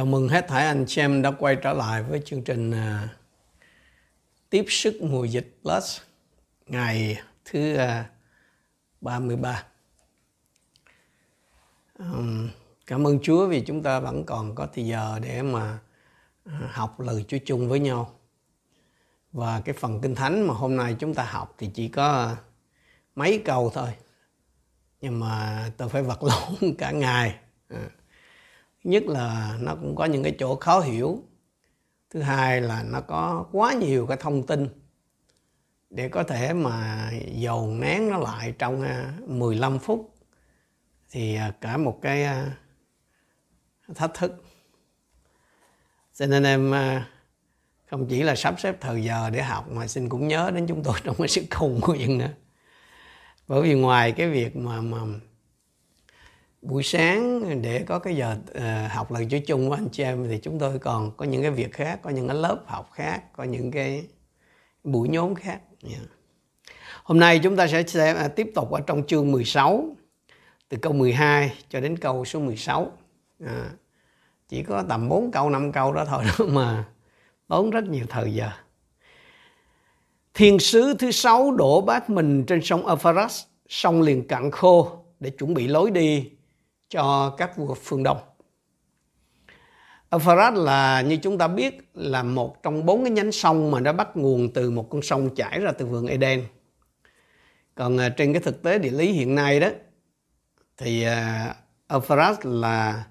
Chào mừng hết thảy anh chị em đã quay trở lại với chương trình uh, Tiếp sức mùa dịch Plus ngày thứ uh, 33. Um, cảm ơn Chúa vì chúng ta vẫn còn có thời giờ để mà uh, học lời Chúa chung với nhau. Và cái phần Kinh Thánh mà hôm nay chúng ta học thì chỉ có mấy câu thôi nhưng mà tôi phải vật lộn cả ngày à nhất là nó cũng có những cái chỗ khó hiểu. Thứ hai là nó có quá nhiều cái thông tin để có thể mà dồn nén nó lại trong à, 15 phút. Thì à, cả một cái à, thách thức. Cho nên em không chỉ là sắp xếp thời giờ để học mà xin cũng nhớ đến chúng tôi trong cái sự của dân nữa. Bởi vì ngoài cái việc mà mà buổi sáng để có cái giờ uh, học lời Chúa chung với anh chị em thì chúng tôi còn có những cái việc khác, có những cái lớp học khác, có những cái buổi nhóm khác. Yeah. Hôm nay chúng ta sẽ xem, à, tiếp tục ở trong chương 16 từ câu 12 cho đến câu số 16. À, chỉ có tầm 4 câu 5 câu đó thôi đó mà tốn rất nhiều thời giờ. Thiên sứ thứ sáu đổ bát mình trên sông Euphrates, sông liền cạn khô để chuẩn bị lối đi cho các vua phương Đông. Euphrates là như chúng ta biết là một trong bốn cái nhánh sông mà nó bắt nguồn từ một con sông chảy ra từ vườn Eden. Còn à, trên cái thực tế địa lý hiện nay đó thì à, Euphrates là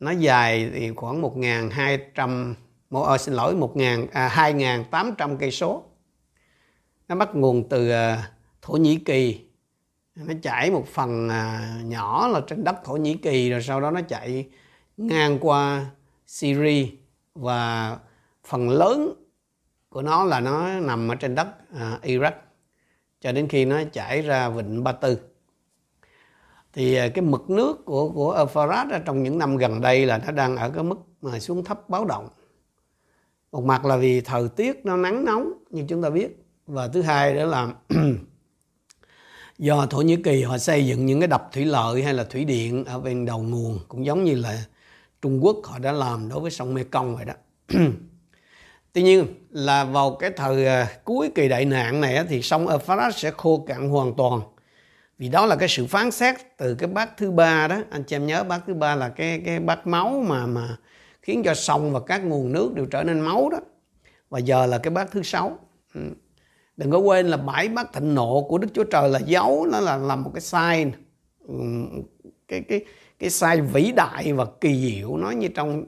nó dài thì khoảng 1.200 một ờ, xin lỗi 1 à, 2.800 cây số nó bắt nguồn từ à, Thổ Nhĩ Kỳ nó chảy một phần à, nhỏ là trên đất Thổ Nhĩ Kỳ, rồi sau đó nó chạy ngang qua Syria và phần lớn của nó là nó nằm ở trên đất à, Iraq, cho đến khi nó chảy ra vịnh Ba Tư. Thì à, cái mực nước của của Euphrates trong những năm gần đây là nó đang ở cái mức mà xuống thấp báo động. Một mặt là vì thời tiết nó nắng nóng, như chúng ta biết, và thứ hai đó là do Thổ Nhĩ Kỳ họ xây dựng những cái đập thủy lợi hay là thủy điện ở bên đầu nguồn, cũng giống như là Trung Quốc họ đã làm đối với sông Mekong vậy đó. Tuy nhiên là vào cái thời à, cuối kỳ đại nạn này thì sông Euphrates sẽ khô cạn hoàn toàn. Vì đó là cái sự phán xét từ cái bát thứ ba đó. Anh chị em nhớ bát thứ ba là cái cái bát máu mà mà khiến cho sông và các nguồn nước đều trở nên máu đó. Và giờ là cái bát thứ sáu. Ừ. Đừng có quên là bãi bát thịnh nộ của đức chúa trời là dấu, nó là là một cái sai cái cái cái sai vĩ đại và kỳ diệu nói như trong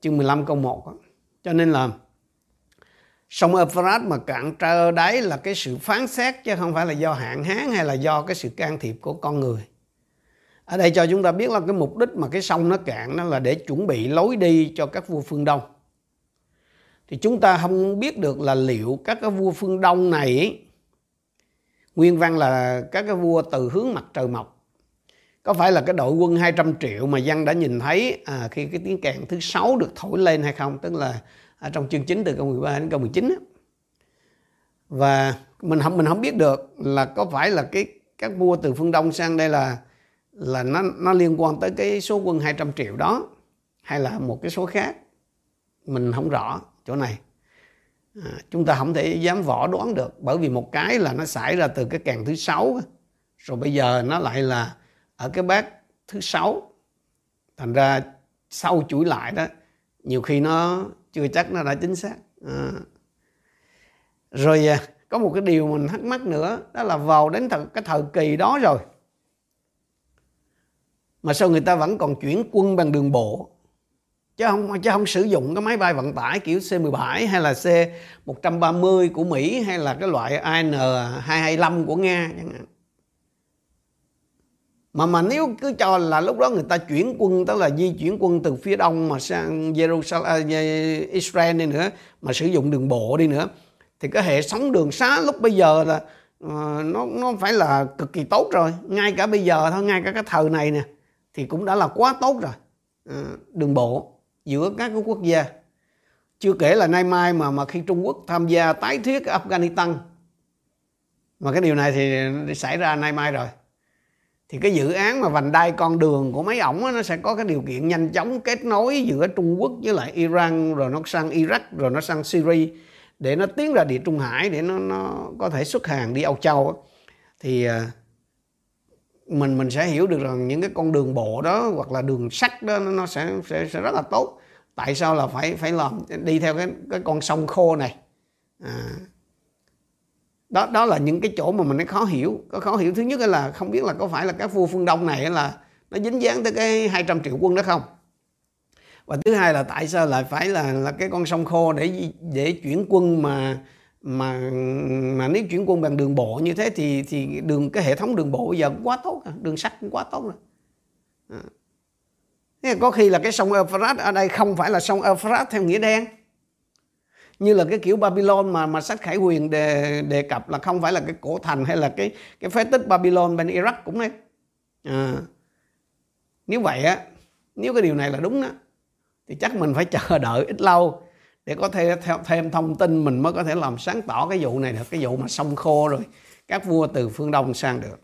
chương 15 câu 1 đó. cho nên là sông Euphrates mà cạn trơ đáy là cái sự phán xét chứ không phải là do hạn hán hay là do cái sự can thiệp của con người ở đây cho chúng ta biết là cái mục đích mà cái sông nó cạn nó là để chuẩn bị lối đi cho các vua phương đông thì chúng ta không biết được là liệu các cái vua phương Đông này nguyên văn là các cái vua từ hướng mặt trời mọc. Có phải là cái đội quân 200 triệu mà dân đã nhìn thấy à, khi cái tiếng kèn thứ sáu được thổi lên hay không? Tức là ở trong chương 9 từ câu 13 đến câu 19 á. và mình không mình không biết được là có phải là cái các vua từ phương Đông sang đây là là nó nó liên quan tới cái số quân 200 triệu đó hay là một cái số khác. Mình không rõ chỗ này. À, chúng ta không thể dám võ đoán được bởi vì một cái là nó xảy ra từ cái càng thứ sáu rồi bây giờ nó lại là ở cái bát thứ sáu. Thành ra sau chuỗi lại đó nhiều khi nó chưa chắc nó đã chính xác. À. rồi à, có một cái điều mình thắc mắc nữa đó là vào đến thời, cái thời kỳ đó rồi mà sao người ta vẫn còn chuyển quân bằng đường bộ? Chứ không chứ không sử dụng cái máy bay vận tải kiểu C17 hay là C130 của Mỹ hay là cái loại AN225 của Nga chẳng hạn. Mà mà nếu cứ cho là lúc đó người ta chuyển quân tức là di chuyển quân từ phía đông mà sang Jerusalem à, Israel đi nữa mà sử dụng đường bộ đi nữa thì cái hệ sống đường xá lúc bây giờ là uh, nó nó phải là cực kỳ tốt rồi. Ngay cả bây giờ thôi ngay cả cái thời này nè thì cũng đã là quá tốt rồi. Uh, đường bộ giữa các quốc gia. Chưa kể là nay mai mà mà khi Trung Quốc tham gia tái thiết Afghanistan. Mà cái điều này thì xảy ra nay mai rồi. Thì cái dự án mà vành đai con đường của mấy ổng nó sẽ có cái điều kiện nhanh chóng kết nối giữa Trung Quốc với lại Iran, rồi nó sang Iraq, rồi nó sang Syria, để nó tiến ra địa Trung Hải, để nó nó có thể xuất hàng đi Âu Châu thì à, mình mình sẽ hiểu được rằng những cái con đường bộ đó hoặc là đường sắt đó nó sẽ sẽ sẽ rất là tốt. Tại sao là phải phải làm đi theo cái cái con sông khô này? À, đó đó là những cái chỗ mà mình khó hiểu. Có khó hiểu thứ nhất là không biết là có phải là các vua phương đông này là nó dính dáng tới cái 200 triệu quân đó không? Và thứ hai là tại sao lại phải là là cái con sông khô để để chuyển quân mà mà mà nếu chuyển quân bằng đường bộ như thế thì thì đường cái hệ thống đường bộ bây giờ cũng quá tốt rồi. đường sắt cũng quá tốt rồi à. Thế có khi là cái sông Euphrates ở đây không phải là sông Euphrates theo nghĩa đen như là cái kiểu Babylon mà mà sách Khải Huyền đề đề cập là không phải là cái cổ thành hay là cái cái phế tích Babylon bên Iraq cũng đấy à, nếu vậy á nếu cái điều này là đúng đó thì chắc mình phải chờ đợi ít lâu để có thể theo thêm thông tin mình mới có thể làm sáng tỏ cái vụ này được. Cái vụ mà sông khô rồi các vua từ phương đông sang được.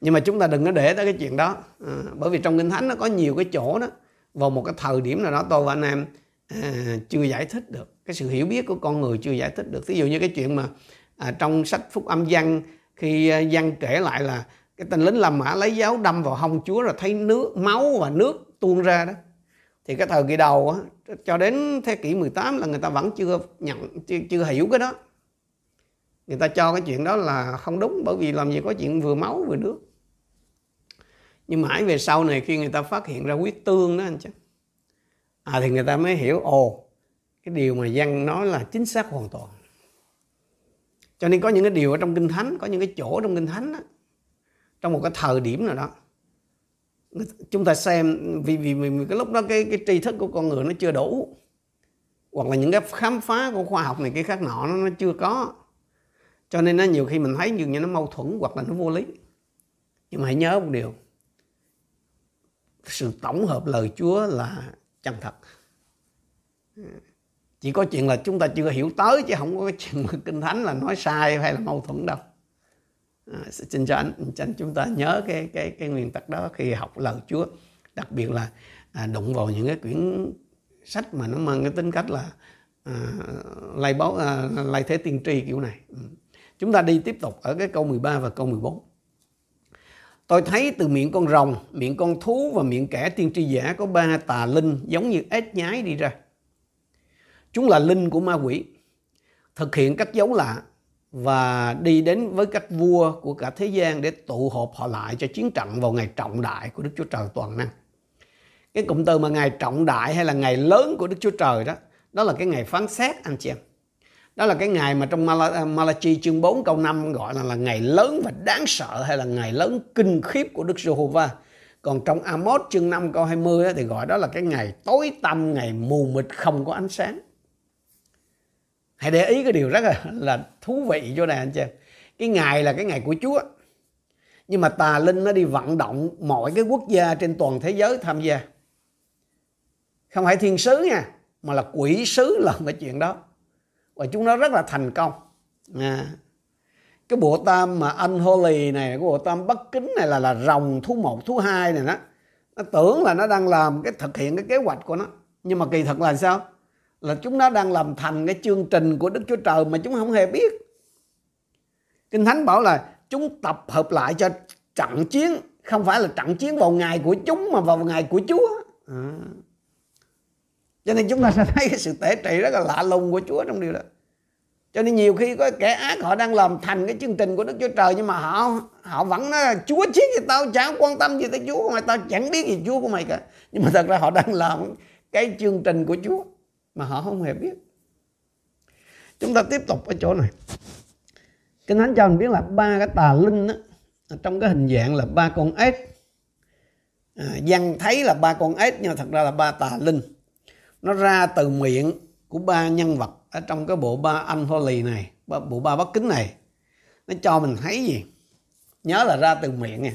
Nhưng mà chúng ta đừng có để tới cái chuyện đó. À, bởi vì trong kinh thánh nó có nhiều cái chỗ đó. Vào một cái thời điểm nào đó tôi và anh em à, chưa giải thích được. Cái sự hiểu biết của con người chưa giải thích được. Ví dụ như cái chuyện mà à, trong sách phúc âm văn khi à, văn kể lại là cái tên lính làm mã lấy giáo đâm vào hông chúa rồi thấy nước máu và nước tuôn ra đó. Thì cái thời kỳ đầu á, cho đến thế kỷ 18 là người ta vẫn chưa nhận chưa, chưa hiểu cái đó. Người ta cho cái chuyện đó là không đúng bởi vì làm gì có chuyện vừa máu vừa nước. Nhưng mãi về sau này khi người ta phát hiện ra huyết tương đó anh chứ à, thì người ta mới hiểu ồ cái điều mà văn nói là chính xác hoàn toàn. Cho nên có những cái điều ở trong kinh thánh có những cái chỗ trong kinh thánh đó, trong một cái thời điểm nào đó chúng ta xem vì vì, vì cái lúc đó cái cái tri thức của con người nó chưa đủ. Hoặc là những cái khám phá của khoa học này cái khác nọ nó, nó chưa có. Cho nên nó nhiều khi mình thấy dường như nó mâu thuẫn hoặc là nó vô lý. Nhưng mà hãy nhớ một điều. Sự tổng hợp lời Chúa là chân thật. Chỉ có chuyện là chúng ta chưa hiểu tới chứ không có cái chuyện mà kinh thánh là nói sai hay là mâu thuẫn đâu à, xin cho anh, cho anh chúng ta nhớ cái cái cái nguyên tắc đó khi học lời Chúa. Đặc biệt là à, đụng vào những cái quyển sách mà nó mang cái tính cách là à, lay báo à, lay thế tiên tri kiểu này. Ừ. Chúng ta đi tiếp tục ở cái câu 13 và câu 14 Tôi thấy từ miệng con rồng, miệng con thú và miệng kẻ tiên tri giả có ba tà linh giống như ếch nhái đi ra. Chúng là linh của ma quỷ, thực hiện các dấu lạ và đi đến với các vua của cả thế gian để tụ họp họ lại cho chiến trận vào ngày trọng đại của Đức Chúa Trời toàn năng. Cái cụm từ mà ngày trọng đại hay là ngày lớn của Đức Chúa Trời đó, đó là cái ngày phán xét anh chị em. Đó là cái ngày mà trong Malachi chương 4 câu 5 gọi là là ngày lớn và đáng sợ hay là ngày lớn kinh khiếp của Đức Giê-hô-va. Còn trong Amos chương 5 câu 20 thì gọi đó là cái ngày tối tăm, ngày mù mịt không có ánh sáng hãy để ý cái điều rất là, là thú vị chỗ này anh chị. Cái ngày là cái ngày của Chúa. Nhưng mà tà linh nó đi vận động mọi cái quốc gia trên toàn thế giới tham gia. Không phải thiên sứ nha mà là quỷ sứ làm cái chuyện đó. Và chúng nó rất là thành công. À. cái bộ tam mà anh holy này cái bộ tam bất kính này là là rồng thú một thú hai này đó. Nó tưởng là nó đang làm cái thực hiện cái kế hoạch của nó. Nhưng mà kỳ thật là sao? Là chúng nó đang làm thành cái chương trình của Đức Chúa Trời mà chúng không hề biết. Kinh Thánh bảo là chúng tập hợp lại cho trận chiến, không phải là trận chiến vào ngày của chúng mà vào ngày của Chúa. À. Cho nên chúng ta sẽ thấy cái sự tể trị rất là lạ lùng của Chúa trong điều đó. Cho nên nhiều khi có kẻ ác họ đang làm thành cái chương trình của Đức Chúa Trời nhưng mà họ họ vẫn nói là Chúa chiến gì tao chẳng quan tâm gì tới Chúa của mày tao chẳng biết gì Chúa của mày cả. Nhưng mà thật ra họ đang làm cái chương trình của Chúa mà họ không hề biết. Chúng ta tiếp tục ở chỗ này. Kinh thánh cho mình biết là ba cái tà linh đó, trong cái hình dạng là ba con ếch. À, dân thấy là ba con ếch nhưng mà thật ra là ba tà linh. Nó ra từ miệng của ba nhân vật ở trong cái bộ ba anh hoa lì này bộ ba bất kính này. Nó cho mình thấy gì? Nhớ là ra từ miệng nha.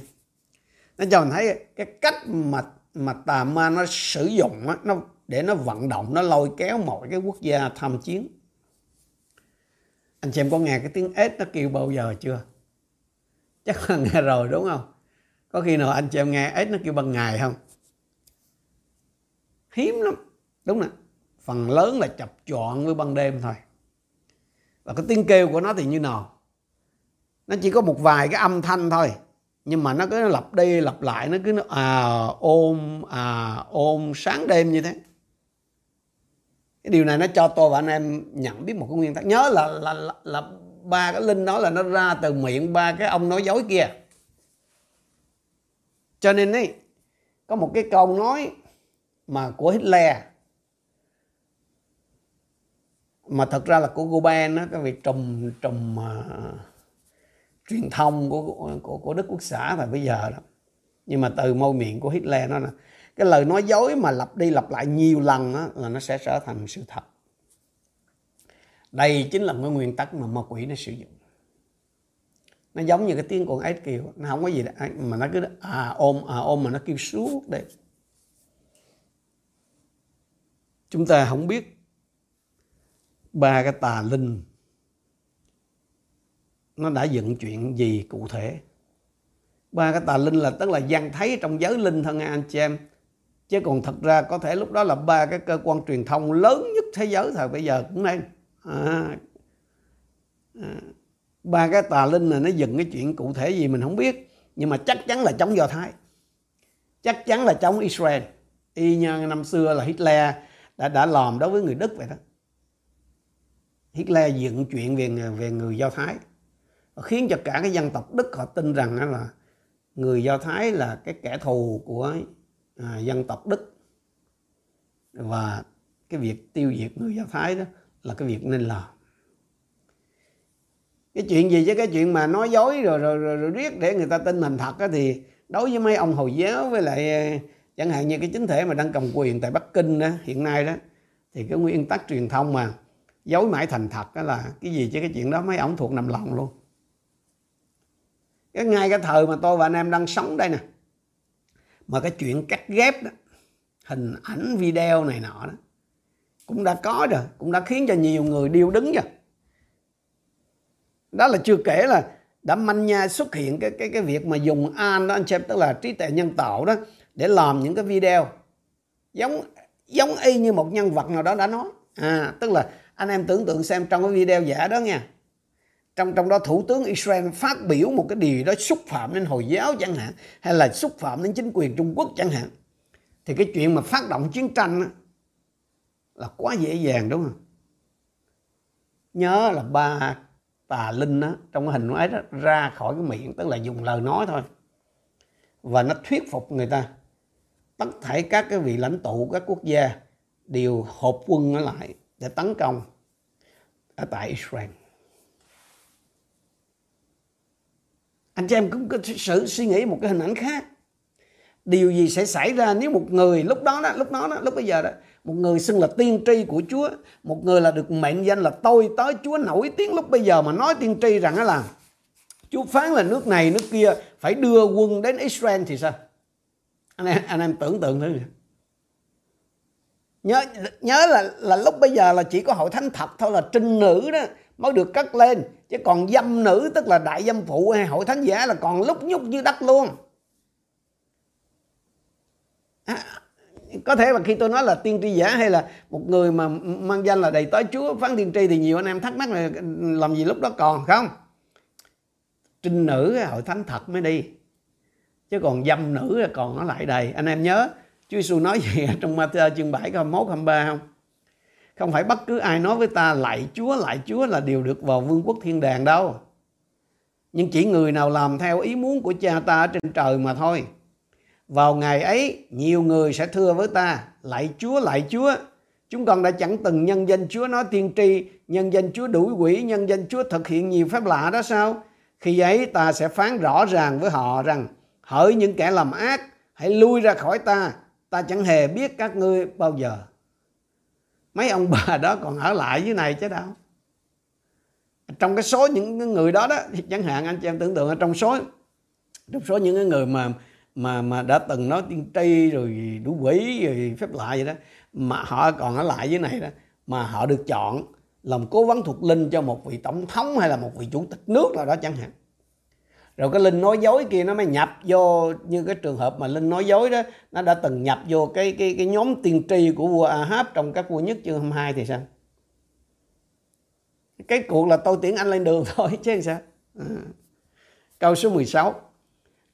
Nó cho mình thấy cái cách mà mà tà ma nó sử dụng á, nó để nó vận động, nó lôi kéo mọi cái quốc gia tham chiến. Anh chị em có nghe cái tiếng ếch nó kêu bao giờ chưa? Chắc là nghe rồi, đúng không? Có khi nào anh chị em nghe ếch nó kêu ban ngày không? Hiếm lắm, đúng nè. Phần lớn là chập chọn với ban đêm thôi. Và cái tiếng kêu của nó thì như nào? Nó chỉ có một vài cái âm thanh thôi, nhưng mà nó cứ lặp đi lặp lại, nó cứ nó à ôm à ôm, sáng đêm như thế cái điều này nó cho tôi và anh em nhận biết một cái nguyên tắc. Nhớ là là là, là ba cái linh đó là nó ra từ miệng ba cái ông nói dối kia. Cho nên ấy có một cái câu nói mà của Hitler. Mà thật ra là của Goebbels đó cái việc trùm trùm uh, truyền thông của, của của Đức Quốc xã thời bây giờ đó. Nhưng mà từ môi miệng của Hitler nó là cái lời nói dối mà lặp đi lặp lại nhiều lần đó, là nó sẽ trở thành sự thật. Đây chính là cái nguyên tắc mà ma quỷ nó sử dụng. Nó giống như cái tiếng con ếch kêu nó không có gì đấy, mà nó cứ à ôm à ôm mà nó kêu suốt đây chúng ta không biết ba cái tà linh nó đã dựng chuyện gì cụ thể. Ba cái tà linh là tức là gian thấy trong giới linh thân anh chị em chứ còn thật ra có thể lúc đó là ba cái cơ quan truyền thông lớn nhất thế giới thời bây giờ cũng nên à, à, ba cái tà linh này nó dựng cái chuyện cụ thể gì mình không biết. Nhưng mà chắc chắn là chống do thái. Chắc chắn là chống israel. Y như năm xưa là hitler đã đã làm đối với người đức vậy đó. Hitler dựng chuyện về về người do thái. Khiến cho cả cái dân tộc đức họ tin rằng là người do thái là cái kẻ thù của à, dân tộc đức. Và cái việc tiêu diệt người do thái đó là cái việc nên làm. Cái chuyện gì chứ? Cái chuyện mà nói dối rồi rồi, rồi, rồi riết để người ta tin mình thật á thì đối với mấy ông hồi giáo với lại à, chẳng hạn như cái chính thể mà đang cầm quyền tại bắc kinh đó hiện nay đó thì cái nguyên tắc truyền thông mà dối mãi thành thật đó là cái gì chứ? Cái chuyện đó mấy ông thuộc nằm lòng luôn. Cái ngay cái thời mà tôi và anh em đang sống đây nè mà cái chuyện cắt ghép đó, hình ảnh video này nọ đó, cũng đã có rồi, cũng đã khiến cho nhiều người điêu đứng rồi. Đó là chưa kể là đã manh nha xuất hiện cái cái cái việc mà dùng an đó, anh xem tức là trí tuệ nhân tạo đó, để làm những cái video. Giống giống y như một nhân vật nào đó đã nói. À tức là anh em tưởng tượng xem trong cái video giả đó nha trong trong đó thủ tướng Israel phát biểu một cái điều đó xúc phạm đến hồi giáo chẳng hạn hay là xúc phạm đến chính quyền Trung Quốc chẳng hạn. Thì cái chuyện mà phát động chiến tranh đó, là quá dễ dàng đúng không? Nhớ là ba tà linh đó, trong cái hình ấy đó ra khỏi cái miệng tức là dùng lời nói thôi. Và nó thuyết phục người ta. Tất thảy các cái vị lãnh tụ các quốc gia đều họp quân ở lại để tấn công ở tại Israel. Anh chị em cũng có sự suy nghĩ một cái hình ảnh khác. Điều gì sẽ xảy ra nếu một người, lúc đó đó, lúc đó đó, lúc bây giờ đó, một người xưng là tiên tri của Chúa, một người là được mệnh danh là tôi, tới Chúa nổi tiếng lúc bây giờ mà nói tiên tri rằng là, Chúa phán là nước này, nước kia phải đưa quân đến Israel thì sao? Anh em anh em tưởng tượng thử. Nhớ nhớ là là lúc bây giờ là chỉ có hội thánh thật thôi, là trinh nữ đó mới được cất lên. Chứ còn dâm nữ tức là đại dâm phụ hay hội thánh giả là còn lúc nhúc như đất luôn. À, có thể là khi tôi nói là tiên tri giả hay là một người mà mang danh là đầy tới chúa phán tiên tri thì nhiều anh em thắc mắc là làm gì lúc đó còn không? Trinh nữ hội thánh thật mới đi. Chứ còn dâm nữ là còn nó lại đầy. Anh em nhớ Chúa Giêsu nói gì trong Matthew chương 7 câu 21 23 không? Không phải bất cứ ai nói với ta lại Chúa, lại Chúa là đều được vào vương quốc thiên đàng đâu. Nhưng chỉ người nào làm theo ý muốn của cha ta ở trên trời mà thôi. Vào ngày ấy, nhiều người sẽ thưa với ta, lại Chúa, lại Chúa. Chúng con đã chẳng từng nhân danh Chúa nói tiên tri, nhân danh Chúa đuổi quỷ, nhân danh Chúa thực hiện nhiều phép lạ đó sao? Khi ấy ta sẽ phán rõ ràng với họ rằng, hỡi những kẻ làm ác, hãy lui ra khỏi ta, ta chẳng hề biết các ngươi bao giờ mấy ông bà đó còn ở lại dưới này chứ đâu. Trong cái số những người đó đó, chẳng hạn anh chị em tưởng tượng ở trong số trong số những người mà mà mà đã từng nói tiên tri rồi đủ quỷ rồi phép lạ vậy đó, mà họ còn ở lại dưới này đó, mà họ được chọn làm cố vấn thuộc linh cho một vị tổng thống hay là một vị chủ tịch nước nào đó chẳng hạn rồi cái linh nói dối kia nó mới nhập vô, như cái trường hợp mà linh nói dối đó, nó đã từng nhập vô cái cái cái nhóm tiên tri của vua Ahab trong các vua nhất chương 22 thì sao? Cái cuộc là tôi tiễn anh lên đường thôi chứ sao? À. câu số 16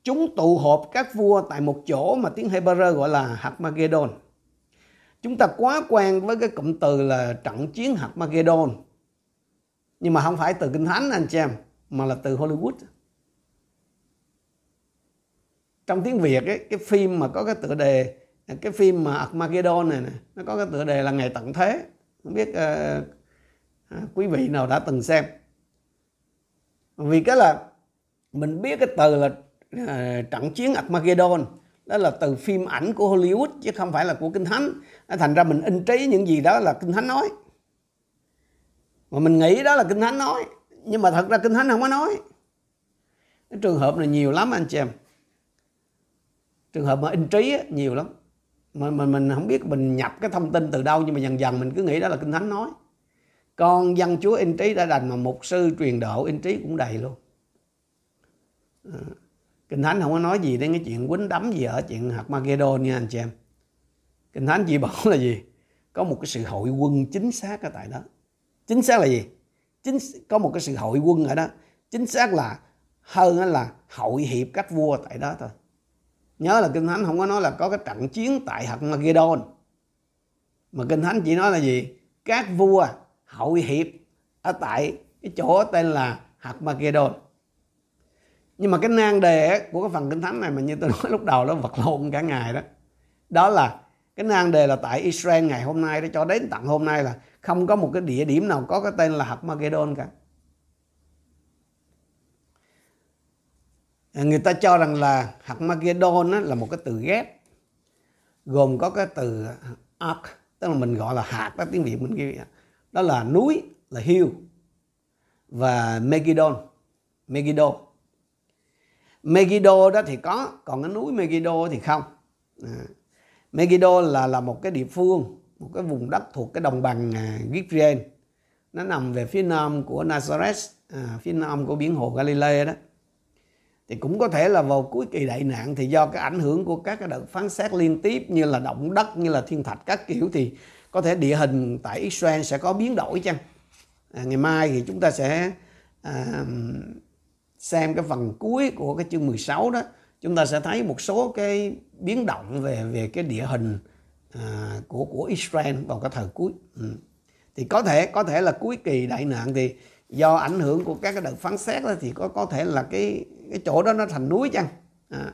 chúng tụ họp các vua tại một chỗ mà tiếng Hebrew gọi là Harmageddon chúng ta quá quen với cái cụm từ là trận chiến Harmageddon nhưng mà không phải từ kinh thánh anh chị em, mà là từ Hollywood trong tiếng Việt ấy, cái phim mà có cái tựa đề cái phim mà Armageddon này, này nó có cái tựa đề là ngày tận thế. Không biết uh, quý vị nào đã từng xem? Vì cái là mình biết cái từ là uh, trận chiến Armageddon. Đó là từ phim ảnh của Hollywood chứ không phải là của kinh thánh. Thành ra mình in trí những gì đó là kinh thánh nói. Mà mình nghĩ đó là kinh thánh nói nhưng mà thật ra kinh thánh không có nói. Cái trường hợp này nhiều lắm anh chị em trường hợp mà in trí á, nhiều lắm. Mà mình mình không biết mình nhập cái thông tin từ đâu nhưng mà dần dần mình cứ nghĩ đó là kinh thánh nói. Con dân chúa in trí đã đành mà mục sư truyền độ in trí cũng đầy luôn. À, kinh thánh không có nói gì đến cái chuyện quýnh đấm gì ở chuyện hạt Magedon nha anh chị em. Kinh thánh chỉ bảo là gì? Có một cái sự hội quân chính xác ở tại đó. Chính xác là gì? Chính có một cái sự hội quân ở đó. Chính xác là hơn là hội hiệp các vua tại đó thôi nhớ là kinh thánh không có nói là có cái trận chiến tại hạt Magedon mà kinh thánh chỉ nói là gì? Các vua hậu hiệp ở tại cái chỗ tên là hạt Magedon nhưng mà cái nan đề của cái phần kinh thánh này mà như tôi nói lúc đầu nó vật lộn cả ngày đó. Đó là cái nan đề là tại Israel ngày hôm nay đó, cho đến tận hôm nay là không có một cái địa điểm nào có cái tên là hạt Magedon cả. À, người ta cho rằng là hạt là một cái từ ghép gồm có cái từ arc tức là mình gọi là hạt đó tiếng Việt mình ghi đó là núi là hill và Megiddo Megiddo Megiddo đó thì có còn cái núi Megiddo thì không. À. Megiddo là là một cái địa phương một cái vùng đất thuộc cái đồng bằng à, Gibeon nó nằm về phía nam của Nazareth à, phía nam của biển hồ Galilee đó thì cũng có thể là vào cuối kỳ đại nạn thì do cái ảnh hưởng của các cái đợt phán xét liên tiếp như là động đất như là thiên thạch các kiểu thì có thể địa hình tại Israel sẽ có biến đổi chăng? À, ngày mai thì chúng ta sẽ à, xem cái phần cuối của cái chương 16 đó. Chúng ta sẽ thấy một số cái biến động về về cái địa hình à, của của Israel vào cái thời cuối. Ừ. thì có thể có thể là cuối kỳ đại nạn thì do ảnh hưởng của các cái đợt phán xét đó, thì có có thể là cái cái chỗ đó nó thành núi chăng à,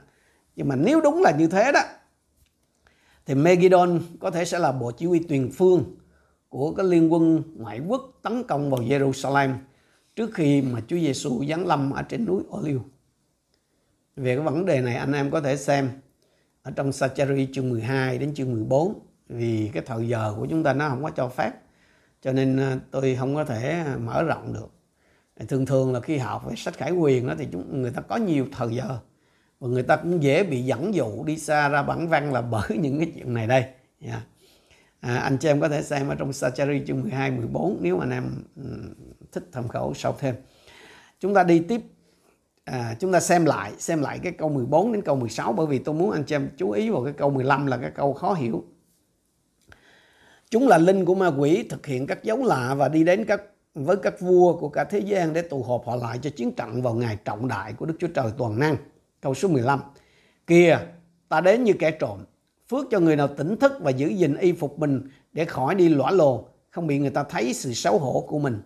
nhưng mà nếu đúng là như thế đó thì Megiddo có thể sẽ là bộ chỉ huy tiền phương của cái liên quân ngoại quốc tấn công vào Jerusalem trước khi mà Chúa Giêsu giáng lâm ở trên núi Olive. Về cái vấn đề này anh em có thể xem ở trong Sachari chương 12 đến chương 14 vì cái thời giờ của chúng ta nó không có cho phép cho nên ờ, tôi không có thể ờ, mở rộng được. Thường thường là khi học về sách khải quyền đó thì chúng người ta có nhiều thời giờ và người ta cũng dễ bị dẫn dụ đi xa ra bản văn là bởi những cái chuyện này đây. Yeah. à, anh chị em có thể xem ở trong Sachari chương 12 14 nếu anh em thích tham khảo sau thêm. Chúng ta đi tiếp. À, chúng ta xem lại xem lại cái câu 14 đến câu 16 bởi vì tôi muốn anh chị em chú ý vào cái câu 15 là cái câu khó hiểu chúng là linh của ma quỷ thực hiện các dấu lạ và đi đến các với các vua của cả thế gian để tụ họp họ lại cho chiến trận vào ngày trọng đại của Đức Chúa Trời toàn năng. Câu số 15. Kìa, ta đến như kẻ trộm, phước cho người nào tỉnh thức và giữ gìn y phục mình để khỏi đi lõa lồ, không bị người ta thấy sự xấu hổ của mình.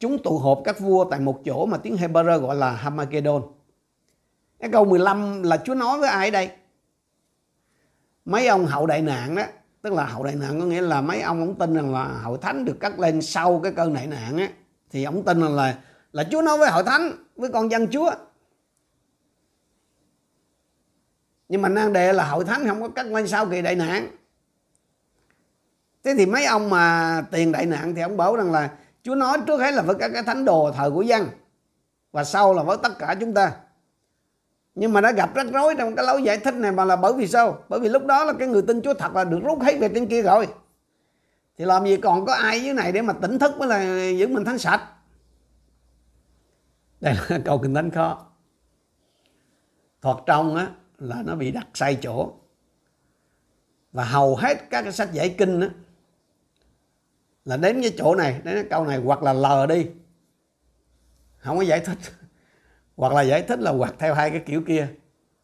Chúng tụ họp các vua tại một chỗ mà tiếng Hebrew gọi là Hamagedon. Cái câu 15 là Chúa nói với ai đây? Mấy ông hậu đại nạn đó tức là hậu đại nạn có nghĩa là mấy ông ông tin rằng là hội thánh được cắt lên sau cái cơn đại nạn á, thì ông tin rằng là là Chúa nói với hội thánh, với con dân Chúa. Nhưng mà nan đề là hội thánh không có cắt lên sau kỳ đại nạn. Thế thì mấy ông mà tiền đại nạn thì ông bảo rằng là Chúa nói trước hết là với các cái thánh đồ thời của dân, và sau là với tất cả chúng ta nhưng mà đã gặp rắc rối trong cái lối giải thích này mà là bởi vì sao? Bởi vì lúc đó là cái người tin chúa thật là được rút hết về trên kia rồi. Thì làm gì còn có ai dưới này để mà tỉnh thức mới là giữ mình thánh sạch? Đây là câu kinh thánh khó Thoạt trong á, là nó bị đặt sai chỗ. Và hầu hết các cái sách giải kinh á, là đến cái chỗ này, đến cái câu này, hoặc là lờ đi. Không có giải thích hoặc là giải thích là hoặc theo hai cái kiểu kia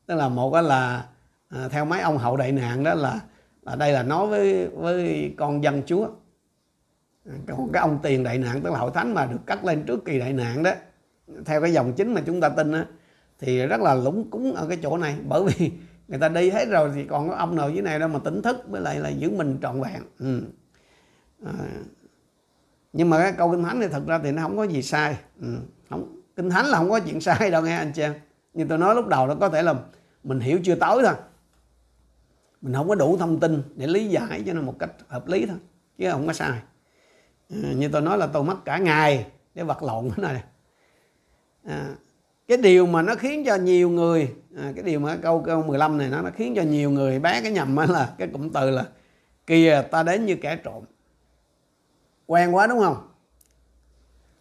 tức là một là à, theo mấy ông hậu đại nạn đó là là đây là nói với với con dân chúa còn cái ông tiền đại nạn tức là hậu thánh mà được cắt lên trước kỳ đại nạn đó theo cái dòng chính mà chúng ta tin á thì rất là lúng cúng ở cái chỗ này bởi vì người ta đi hết rồi thì còn có ông nào dưới này đâu mà tỉnh thức với lại là giữ mình trọn vẹn ừ. à, nhưng mà cái câu kinh thánh thì thật ra thì nó không có gì sai ừ. không kinh thánh là không có chuyện sai đâu nghe anh chị em như tôi nói lúc đầu nó có thể là mình hiểu chưa tới thôi. Mình không có đủ thông tin để lý giải cho nó một cách hợp lý thôi chứ không có sai. Ừ, như tôi nói là tôi mất cả ngày để vật lộn cái này. À, cái điều mà nó khiến cho nhiều người à, cái điều mà câu câu 15 này nó nó khiến cho nhiều người bé cái nhầm là cái cụm từ là kìa ta đến như kẻ trộm. Quen quá đúng không?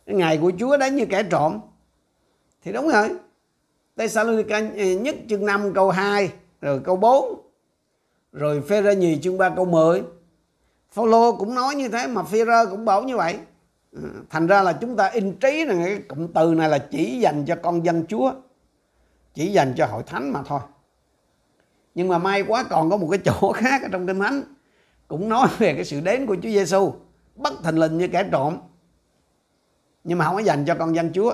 Cái ngày của Chúa đến như kẻ trộm thì đúng rồi. Thessalonica ờ, nhất chương 5 câu 2 rồi câu 4 rồi phê ra nhì chương 3 câu 10 Phaolô cũng nói như thế mà phê rơ cũng bảo như vậy. Ờ, thành ra là chúng ta in trí rằng cái cụm từ này là chỉ dành cho con dân Chúa, chỉ dành cho hội thánh mà thôi. Nhưng mà may quá còn có một cái chỗ khác ở trong kinh thánh, cũng nói về cái sự đến của Chúa Giêsu bất thình lình như kẻ trộm. Nhưng mà không có dành cho con dân Chúa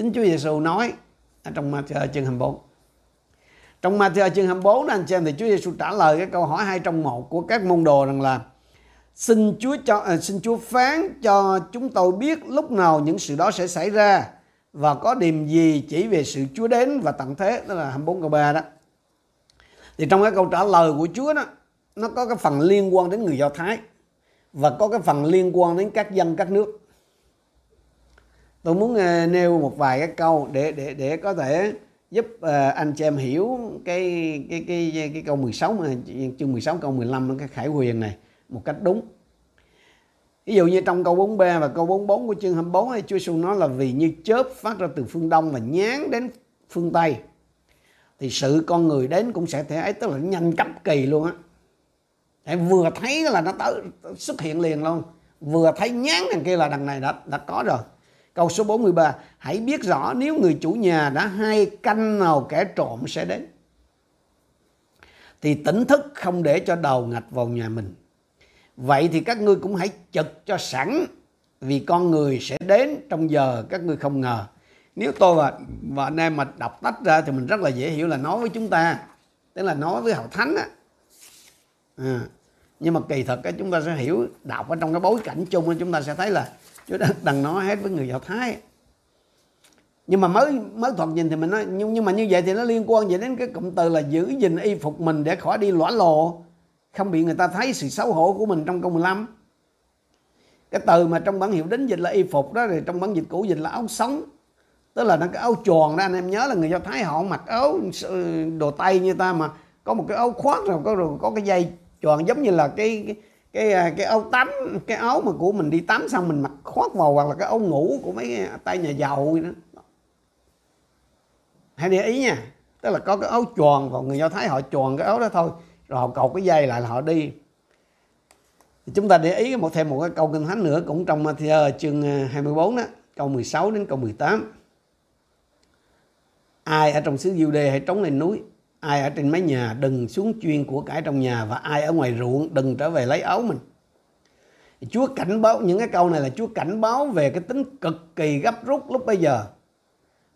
chính Chúa Giêsu nói ở trong Matthew chương 24 trong Matthew chương 24 đó anh xem thì Chúa Giêsu trả lời cái câu hỏi hai trong một của các môn đồ rằng là xin Chúa cho à, xin Chúa phán cho chúng tôi biết lúc nào những sự đó sẽ xảy ra và có điểm gì chỉ về sự Chúa đến và tận thế. Đó là 24 câu 3 đó. Thì trong cái câu trả lời của Chúa đó nó có cái phần liên quan đến người Do Thái và có cái phần liên quan đến các dân các nước tôi muốn ờ, nêu một vài cái câu để để để có thể giúp ờ, anh chị em hiểu cái cái cái cái, cái câu 16 chương 16 câu 15 cái khải huyền này một cách đúng. Ví dụ như trong câu 43 và câu 44 của chương 24 ấy, Chúa Giêsu nói là vì như chớp phát ra từ phương đông và nhán đến phương tây thì sự con người đến cũng sẽ thể ấy tức là nhanh cấp kỳ luôn á. Để vừa thấy là nó tới xuất hiện liền luôn. Vừa thấy nhán đằng kia là đằng này đã đã có rồi Câu số 43, hãy biết rõ nếu người chủ nhà đã hay canh nào kẻ trộm sẽ đến. Thì tỉnh thức không để cho đầu ngạch vào nhà mình. Vậy thì các ngươi cũng hãy chật cho sẵn vì con người sẽ đến trong giờ các ngươi không ngờ. Nếu tôi và, và anh em mà đọc tách ra thì mình rất là dễ hiểu là nói với chúng ta. Tức là nói với hậu thánh á. À, nhưng mà kỳ thật cái chúng ta sẽ hiểu đọc ở trong cái bối cảnh chung chúng ta sẽ thấy là Chúa đang nói hết với người Do Thái. Nhưng mà mới mới thoạt nhìn thì mình nói nhưng, nhưng mà như vậy thì nó liên quan về đến cái cụm từ là giữ gìn y phục mình để khỏi đi lõa lộ không bị người ta thấy sự xấu hổ của mình trong câu 15 cái từ mà trong bản hiệu đính dịch là y phục đó thì trong bản dịch cũ dịch là áo sống. Tức là nó cái áo tròn đó anh em nhớ là người do thái họ mặc áo ừ, đồ tây như ta mà có một cái áo khoác rồi có rồi có cái dây tròn giống như là cái, cái cái à, cái áo tắm, cái áo mà của mình đi tắm xong mình mặc khoác vào hoặc là cái áo ngủ của mấy tay nhà giàu đó. Hãy để ý nha. Tức là có cái áo tròn và người do thái họ tròn cái áo đó thôi. Rồi họ cột cái dây lại là họ đi. Thì chúng ta để ý một, thêm một cái câu kinh thánh nữa cũng trong Matthew à, chương à, 24 đó, câu 16 đến câu 18 ai ở trong xứ Diêu Đê hãy trống lên núi? Ai ở trên mái nhà đừng xuống chuyên của cải trong nhà và ai ở ngoài ruộng đừng trở về lấy áo mình. Chúa cảnh báo những cái câu này là Chúa cảnh báo về cái tính cực kỳ gấp rút lúc bây giờ.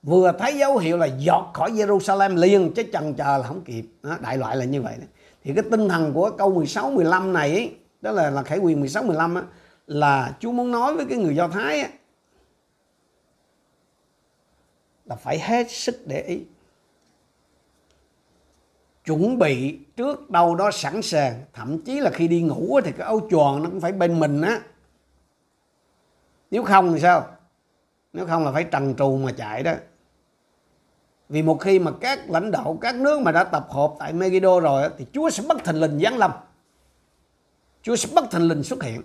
Vừa thấy dấu hiệu là giọt khỏi Jerusalem liền chứ chần chờ là không kịp. Đó, đại loại là như vậy đó. thì cái tinh thần của câu 16 15 này ấy, đó là là khải quyền 16 15 á, là Chúa muốn nói với cái người Do Thái á, là phải hết sức để ý chuẩn bị trước đâu đó sẵn sàng. Thậm chí là khi đi ngủ thì cái áo choàng nó cũng phải bên mình á. Nếu không thì sao? Nếu không là phải trần trù mà chạy đó. Vì một khi mà các lãnh đạo, các nước mà đã tập hợp tại Megiddo rồi thì Chúa sẽ bất thình lình giáng lâm. Chúa sẽ bất thình lình xuất hiện.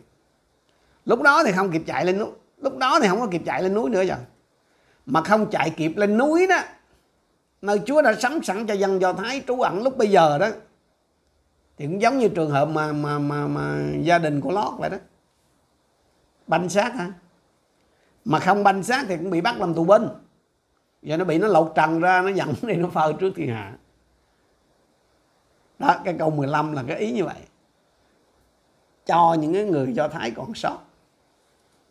Lúc đó thì không kịp chạy lên núi. Lúc đó thì không có kịp chạy lên núi nữa rồi mà không chạy kịp lên núi đó nơi Chúa đã sắm sẵn cho dân Do Thái trú ẩn lúc bây giờ đó. Thì cũng giống như trường hợp mà mà mà, mà gia đình của Lót vậy đó. Banh xác hả? Mà không banh xác thì cũng bị bắt làm tù binh. Giờ nó bị nó lột trần ra nó giận đi nó phơi trước thiên hạ. Đó cái câu 15 là cái ý như vậy. Cho những cái người do thái còn sót.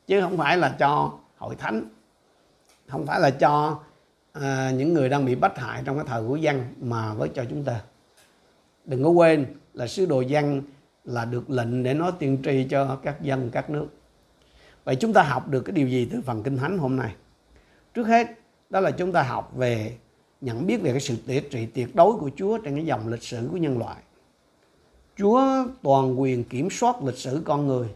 Chứ không phải là cho hội thánh. Không phải là cho à, những người đang bị bắt hại trong cái thời của dân mà với cho chúng ta. Đừng có quên là sứ đồ dân là được lệnh để nói tiên tri cho các dân các nước. Vậy chúng ta học được cái điều gì từ phần kinh thánh hôm nay? Trước hết đó là chúng ta học về nhận biết về cái sự tể trị tuyệt đối của Chúa trên cái dòng lịch sử của nhân loại. Chúa toàn quyền kiểm soát lịch sử con người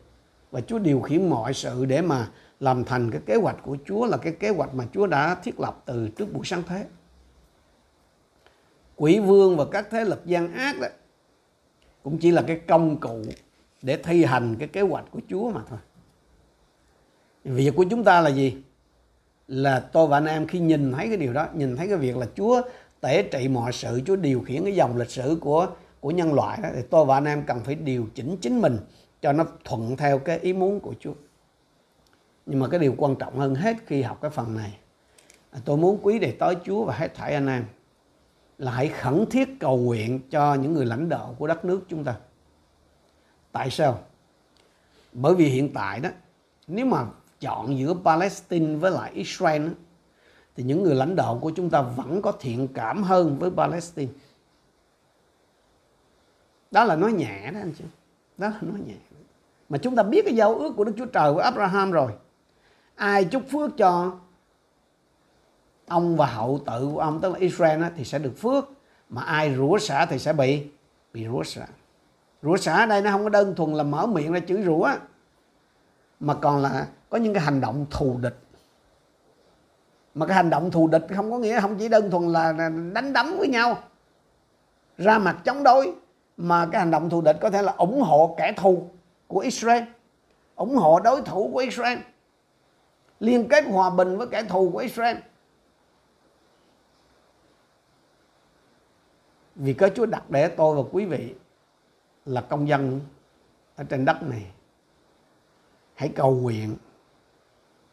và Chúa điều khiển mọi sự để mà làm thành cái kế hoạch của Chúa là cái kế hoạch mà Chúa đã thiết lập từ trước buổi sáng thế. Quỷ vương và các thế lực gian ác đó cũng chỉ là cái công cụ để thi hành cái kế hoạch của Chúa mà thôi. Việc của chúng ta là gì? là tôi và anh em khi nhìn thấy cái điều đó, nhìn thấy cái việc là Chúa tể trị mọi sự, Chúa điều khiển cái dòng lịch sử của của nhân loại đó, thì tôi và anh em cần phải điều chỉnh chính mình cho nó thuận theo cái ý muốn của Chúa nhưng mà cái điều quan trọng hơn hết khi học cái phần này tôi muốn quý đề tới Chúa và hết thảy anh em là hãy khẩn thiết cầu nguyện cho những người lãnh đạo của đất nước chúng ta tại sao bởi vì hiện tại đó, nếu mà chọn giữa Palestine với lại Israel thì những người lãnh đạo của chúng ta vẫn có thiện cảm hơn với Palestine. Đó là nói nhẹ đó anh chị. Đó là nói nhẹ. Mà chúng ta biết cái giao ước của Đức Chúa Trời với Abraham rồi. Ai chúc phước cho ông và hậu tự của ông, tức là Israel thì sẽ được phước. Mà ai rủa xả thì sẽ bị bị rủa xả. Rủa xả ở đây nó không có đơn thuần là mở miệng ra chửi rủa, mà còn là có những cái hành động thù địch mà cái hành động thù địch không có nghĩa không chỉ đơn thuần là đánh đấm với nhau, ra mặt chống đối, mà cái hành động thù địch có thể là ủng hộ kẻ thù của Israel, ủng hộ đối thủ của Israel liên kết hòa bình với kẻ thù của Israel vì có Chúa đặt để tôi và quý vị là công dân ở trên đất này hãy cầu nguyện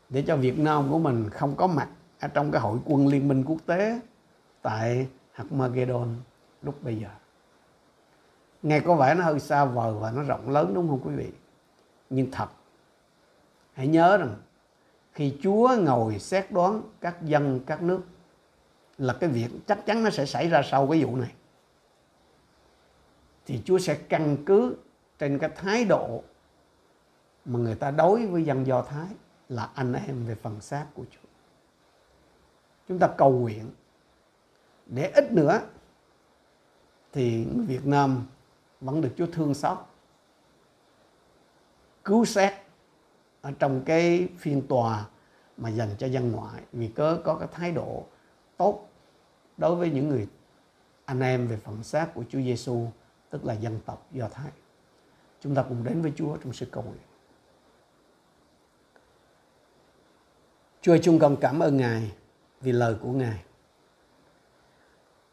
để cho Việt Nam của mình không có mặt ở trong cái hội quân liên minh quốc tế tại Armageddon lúc bây giờ. Nghe có vẻ nó hơi xa vời và nó rộng lớn đúng không quý vị? Nhưng thật, hãy nhớ rằng khi Chúa ngồi xét đoán các dân, các nước, là cái việc chắc chắn nó sẽ xảy ra sau cái vụ này. Thì Chúa sẽ căn cứ trên cái thái độ mà người ta đối với dân Do Thái là anh em về phần xác của Chúa. Chúng ta cầu nguyện để ít nữa thì Việt Nam vẫn được Chúa thương xót, cứu xét ở trong cái phiên tòa mà dành cho dân ngoại, vì cớ có cái thái độ tốt đối với những người anh em về phận xác của Chúa Giêsu tức là dân tộc Do Thái. Chúng ta cùng đến với Chúa trong sự cầu nguyện. Chúa chúng con cảm ơn Ngài vì lời của Ngài.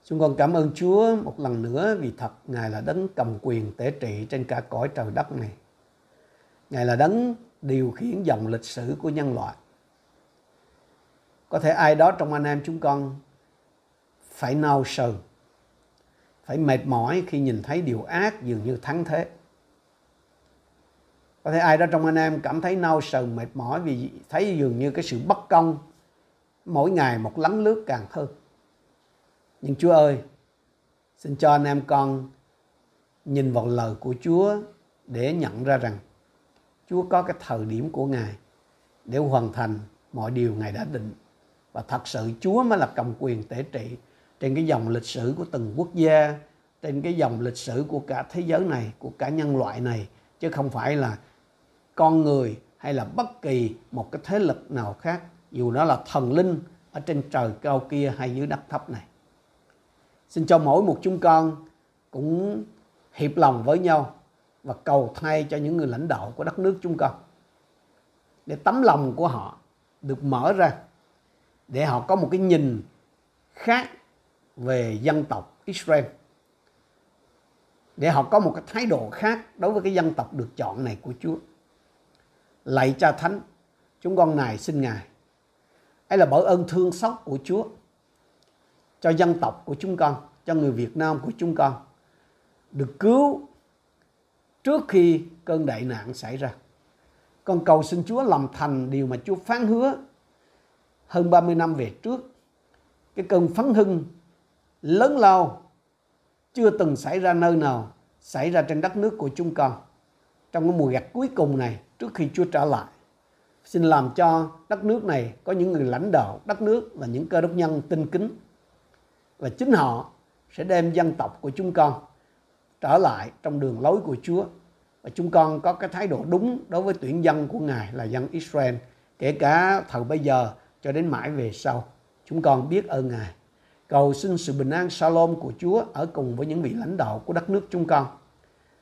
Chúng con cảm ơn Chúa một lần nữa vì thật Ngài là đấng cầm quyền tế trị trên cả cõi trời đất này. Ngài là đấng điều khiển dòng lịch sử của nhân loại. Có thể ai đó trong anh em chúng con phải nao sờn, phải mệt mỏi khi nhìn thấy điều ác dường như thắng thế có thể ai đó trong anh em cảm thấy nao sờn mệt mỏi vì thấy dường như cái sự bất công mỗi ngày một lắng lướt càng hơn nhưng chúa ơi xin cho anh em con nhìn vào lời của chúa để nhận ra rằng chúa có cái thời điểm của ngài để hoàn thành mọi điều ngài đã định. Và thật sự chúa mới là cầm quyền tể trị trên cái dòng lịch sử của từng quốc gia, trên cái dòng lịch sử của cả thế giới này, của cả nhân loại này, chứ không phải là con người hay là bất kỳ một cái thế lực nào khác, dù nó là thần linh ở trên trời cao kia hay dưới đất thấp này. Xin cho mỗi một chúng con cũng hiệp lòng với nhau và cầu thay cho những người lãnh đạo của đất nước chúng con để tấm lòng của họ được mở ra để họ có một cái nhìn khác về dân tộc Israel để họ có một cái thái độ khác đối với cái dân tộc được chọn này của Chúa. Lạy cha thánh, chúng con này xin Ngài. Ấy là bởi ơn thương xót của Chúa cho dân tộc của chúng con, cho người Việt Nam của chúng con được cứu trước khi cơn đại nạn xảy ra. Con cầu xin Chúa làm thành điều mà Chúa phán hứa hơn 30 năm về trước. Cái cơn phấn hưng lớn lao chưa từng xảy ra nơi nào xảy ra trên đất nước của chúng con trong cái mùa gặt cuối cùng này, trước khi Chúa trở lại. Xin làm cho đất nước này có những người lãnh đạo đất nước và những cơ đốc nhân tinh kính và chính họ sẽ đem dân tộc của chúng con trở lại trong đường lối của Chúa và chúng con có cái thái độ đúng đối với tuyển dân của Ngài là dân Israel kể cả thời bây giờ cho đến mãi về sau. Chúng con biết ơn Ngài. Cầu xin sự bình an Salom của Chúa ở cùng với những vị lãnh đạo của đất nước chúng con,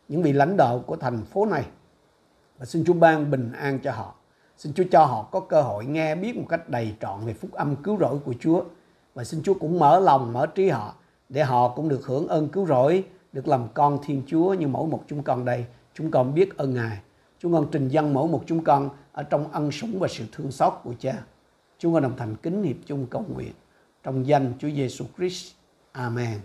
những vị lãnh đạo của thành phố này. Và xin Chúa ban bình an cho họ. Xin Chúa cho họ có cơ hội nghe biết một cách đầy trọn về phúc âm cứu rỗi của Chúa. Và xin Chúa cũng mở lòng, mở trí họ để họ cũng được hưởng ơn cứu rỗi, được làm con Thiên Chúa như mỗi một chúng con đây. Chúng con biết ơn Ngài. Chúng con trình dân mỗi một chúng con ở trong ân sủng và sự thương xót của Cha. Chúng con đồng thành kính hiệp chung cầu nguyện trong danh Chúa Giêsu Christ. Amen.